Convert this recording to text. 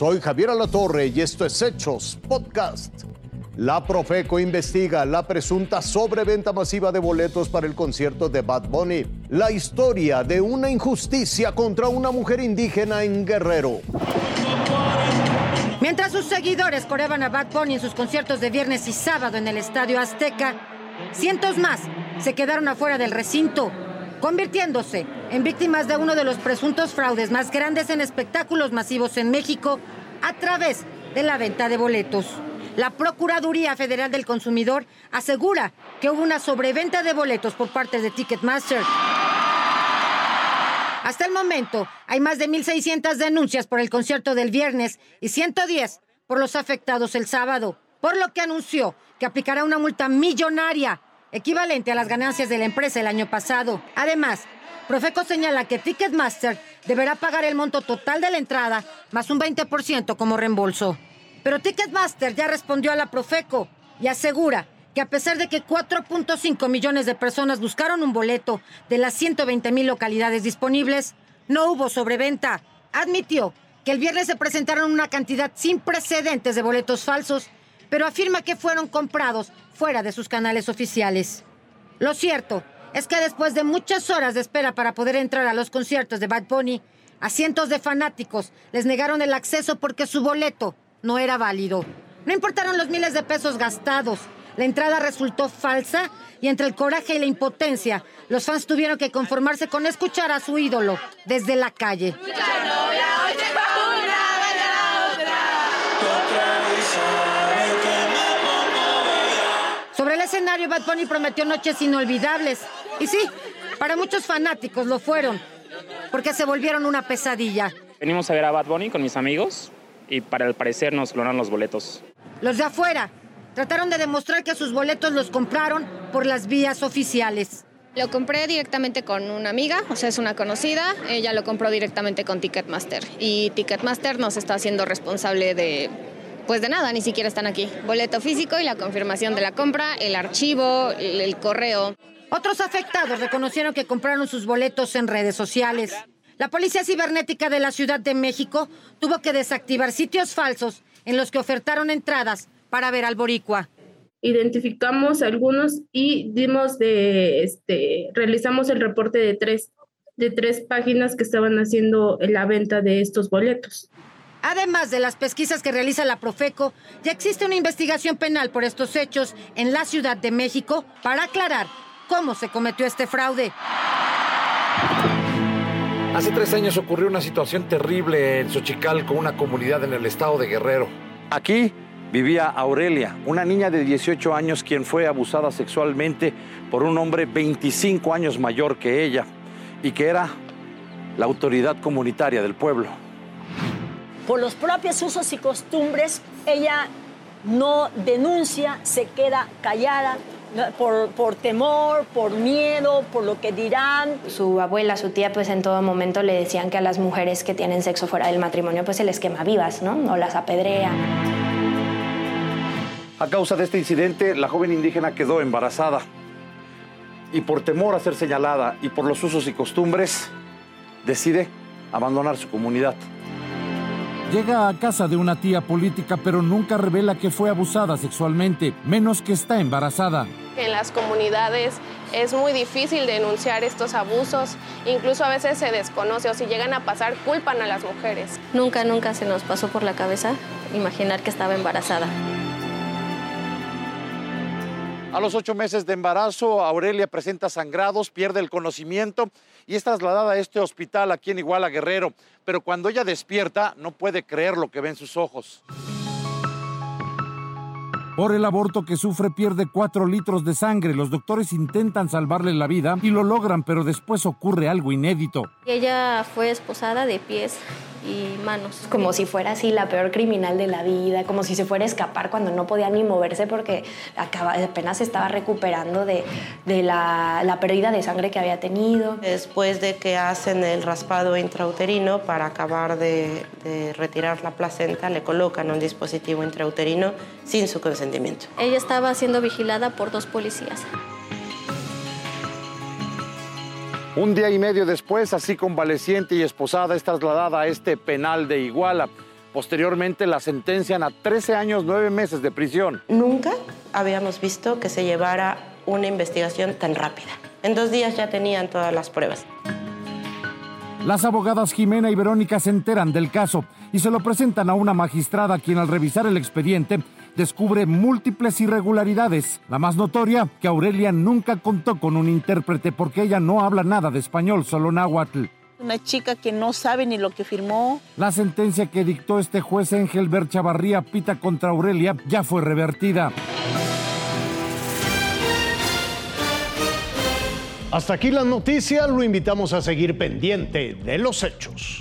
Soy Javier Alatorre y esto es Hechos Podcast. La Profeco investiga la presunta sobreventa masiva de boletos para el concierto de Bad Bunny. La historia de una injusticia contra una mujer indígena en Guerrero. Mientras sus seguidores coreaban a Bad Bunny en sus conciertos de viernes y sábado en el Estadio Azteca, cientos más se quedaron afuera del recinto, convirtiéndose en víctimas de uno de los presuntos fraudes más grandes en espectáculos masivos en México a través de la venta de boletos. La Procuraduría Federal del Consumidor asegura que hubo una sobreventa de boletos por parte de Ticketmaster. Hasta el momento hay más de 1.600 denuncias por el concierto del viernes y 110 por los afectados el sábado, por lo que anunció que aplicará una multa millonaria equivalente a las ganancias de la empresa el año pasado. Además, Profeco señala que Ticketmaster deberá pagar el monto total de la entrada más un 20% como reembolso. Pero Ticketmaster ya respondió a la Profeco y asegura que a pesar de que 4.5 millones de personas buscaron un boleto de las 120 mil localidades disponibles, no hubo sobreventa. Admitió que el viernes se presentaron una cantidad sin precedentes de boletos falsos, pero afirma que fueron comprados fuera de sus canales oficiales. Lo cierto es que después de muchas horas de espera para poder entrar a los conciertos de Bad Bunny, a cientos de fanáticos les negaron el acceso porque su boleto no era válido. No importaron los miles de pesos gastados, la entrada resultó falsa y entre el coraje y la impotencia, los fans tuvieron que conformarse con escuchar a su ídolo desde la calle. Escenario, Bad Bunny prometió noches inolvidables. Y sí, para muchos fanáticos lo fueron, porque se volvieron una pesadilla. Venimos a ver a Bad Bunny con mis amigos y para el parecer nos clonaron los boletos. Los de afuera trataron de demostrar que sus boletos los compraron por las vías oficiales. Lo compré directamente con una amiga, o sea, es una conocida. Ella lo compró directamente con Ticketmaster. Y Ticketmaster nos está haciendo responsable de, pues de nada, ni siquiera están aquí. Boleto físico y la confirmación de la compra, el archivo, el, el correo. Otros afectados reconocieron que compraron sus boletos en redes sociales. La Policía Cibernética de la Ciudad de México tuvo que desactivar sitios falsos en los que ofertaron entradas para ver al boricua. Identificamos algunos y dimos de, este, realizamos el reporte de tres, de tres páginas que estaban haciendo la venta de estos boletos. Además de las pesquisas que realiza la Profeco, ya existe una investigación penal por estos hechos en la Ciudad de México para aclarar cómo se cometió este fraude. Hace tres años ocurrió una situación terrible en Xochicalco, una comunidad en el estado de Guerrero. Aquí vivía Aurelia, una niña de 18 años quien fue abusada sexualmente por un hombre 25 años mayor que ella y que era la autoridad comunitaria del pueblo. Por los propios usos y costumbres, ella no denuncia, se queda callada, por, por, temor, por miedo, por lo que dirán. Su abuela, su tía, pues en todo momento le decían que a las mujeres que tienen sexo fuera del matrimonio, pues se les quema vivas, ¿no? O las apedrea. A causa de este incidente, la joven indígena quedó embarazada. Y por temor a ser señalada y por los usos y costumbres, decide abandonar su comunidad. Llega a casa de una tía política, pero nunca revela que fue abusada sexualmente, menos que está embarazada. En las comunidades es muy difícil denunciar estos abusos, incluso a veces se desconoce o si llegan a pasar culpan a las mujeres. Nunca, nunca se nos pasó por la cabeza imaginar que estaba embarazada. A los ocho meses de embarazo, Aurelia presenta sangrados, pierde el conocimiento y es trasladada a este hospital aquí en Iguala Guerrero. Pero cuando ella despierta, no puede creer lo que ve en sus ojos. Por el aborto que sufre pierde cuatro litros de sangre. Los doctores intentan salvarle la vida y lo logran, pero después ocurre algo inédito. Ella fue esposada de pies y manos. Como si fuera así la peor criminal de la vida, como si se fuera a escapar cuando no podía ni moverse porque acaba, apenas se estaba recuperando de, de la, la, pérdida de sangre que había tenido. Después de que hacen el raspado intrauterino para acabar de, de retirar la placenta, le colocan un dispositivo intrauterino sin su consentimiento. Ella estaba siendo vigilada por dos policías. Un día y medio después, así convaleciente y esposada, es trasladada a este penal de Iguala. Posteriormente la sentencian a 13 años 9 meses de prisión. Nunca habíamos visto que se llevara una investigación tan rápida. En dos días ya tenían todas las pruebas. Las abogadas Jimena y Verónica se enteran del caso y se lo presentan a una magistrada quien al revisar el expediente descubre múltiples irregularidades. La más notoria, que Aurelia nunca contó con un intérprete porque ella no habla nada de español, solo náhuatl. Una chica que no sabe ni lo que firmó. La sentencia que dictó este juez Engelbert Chavarría Pita contra Aurelia ya fue revertida. Hasta aquí la noticia, lo invitamos a seguir pendiente de los hechos.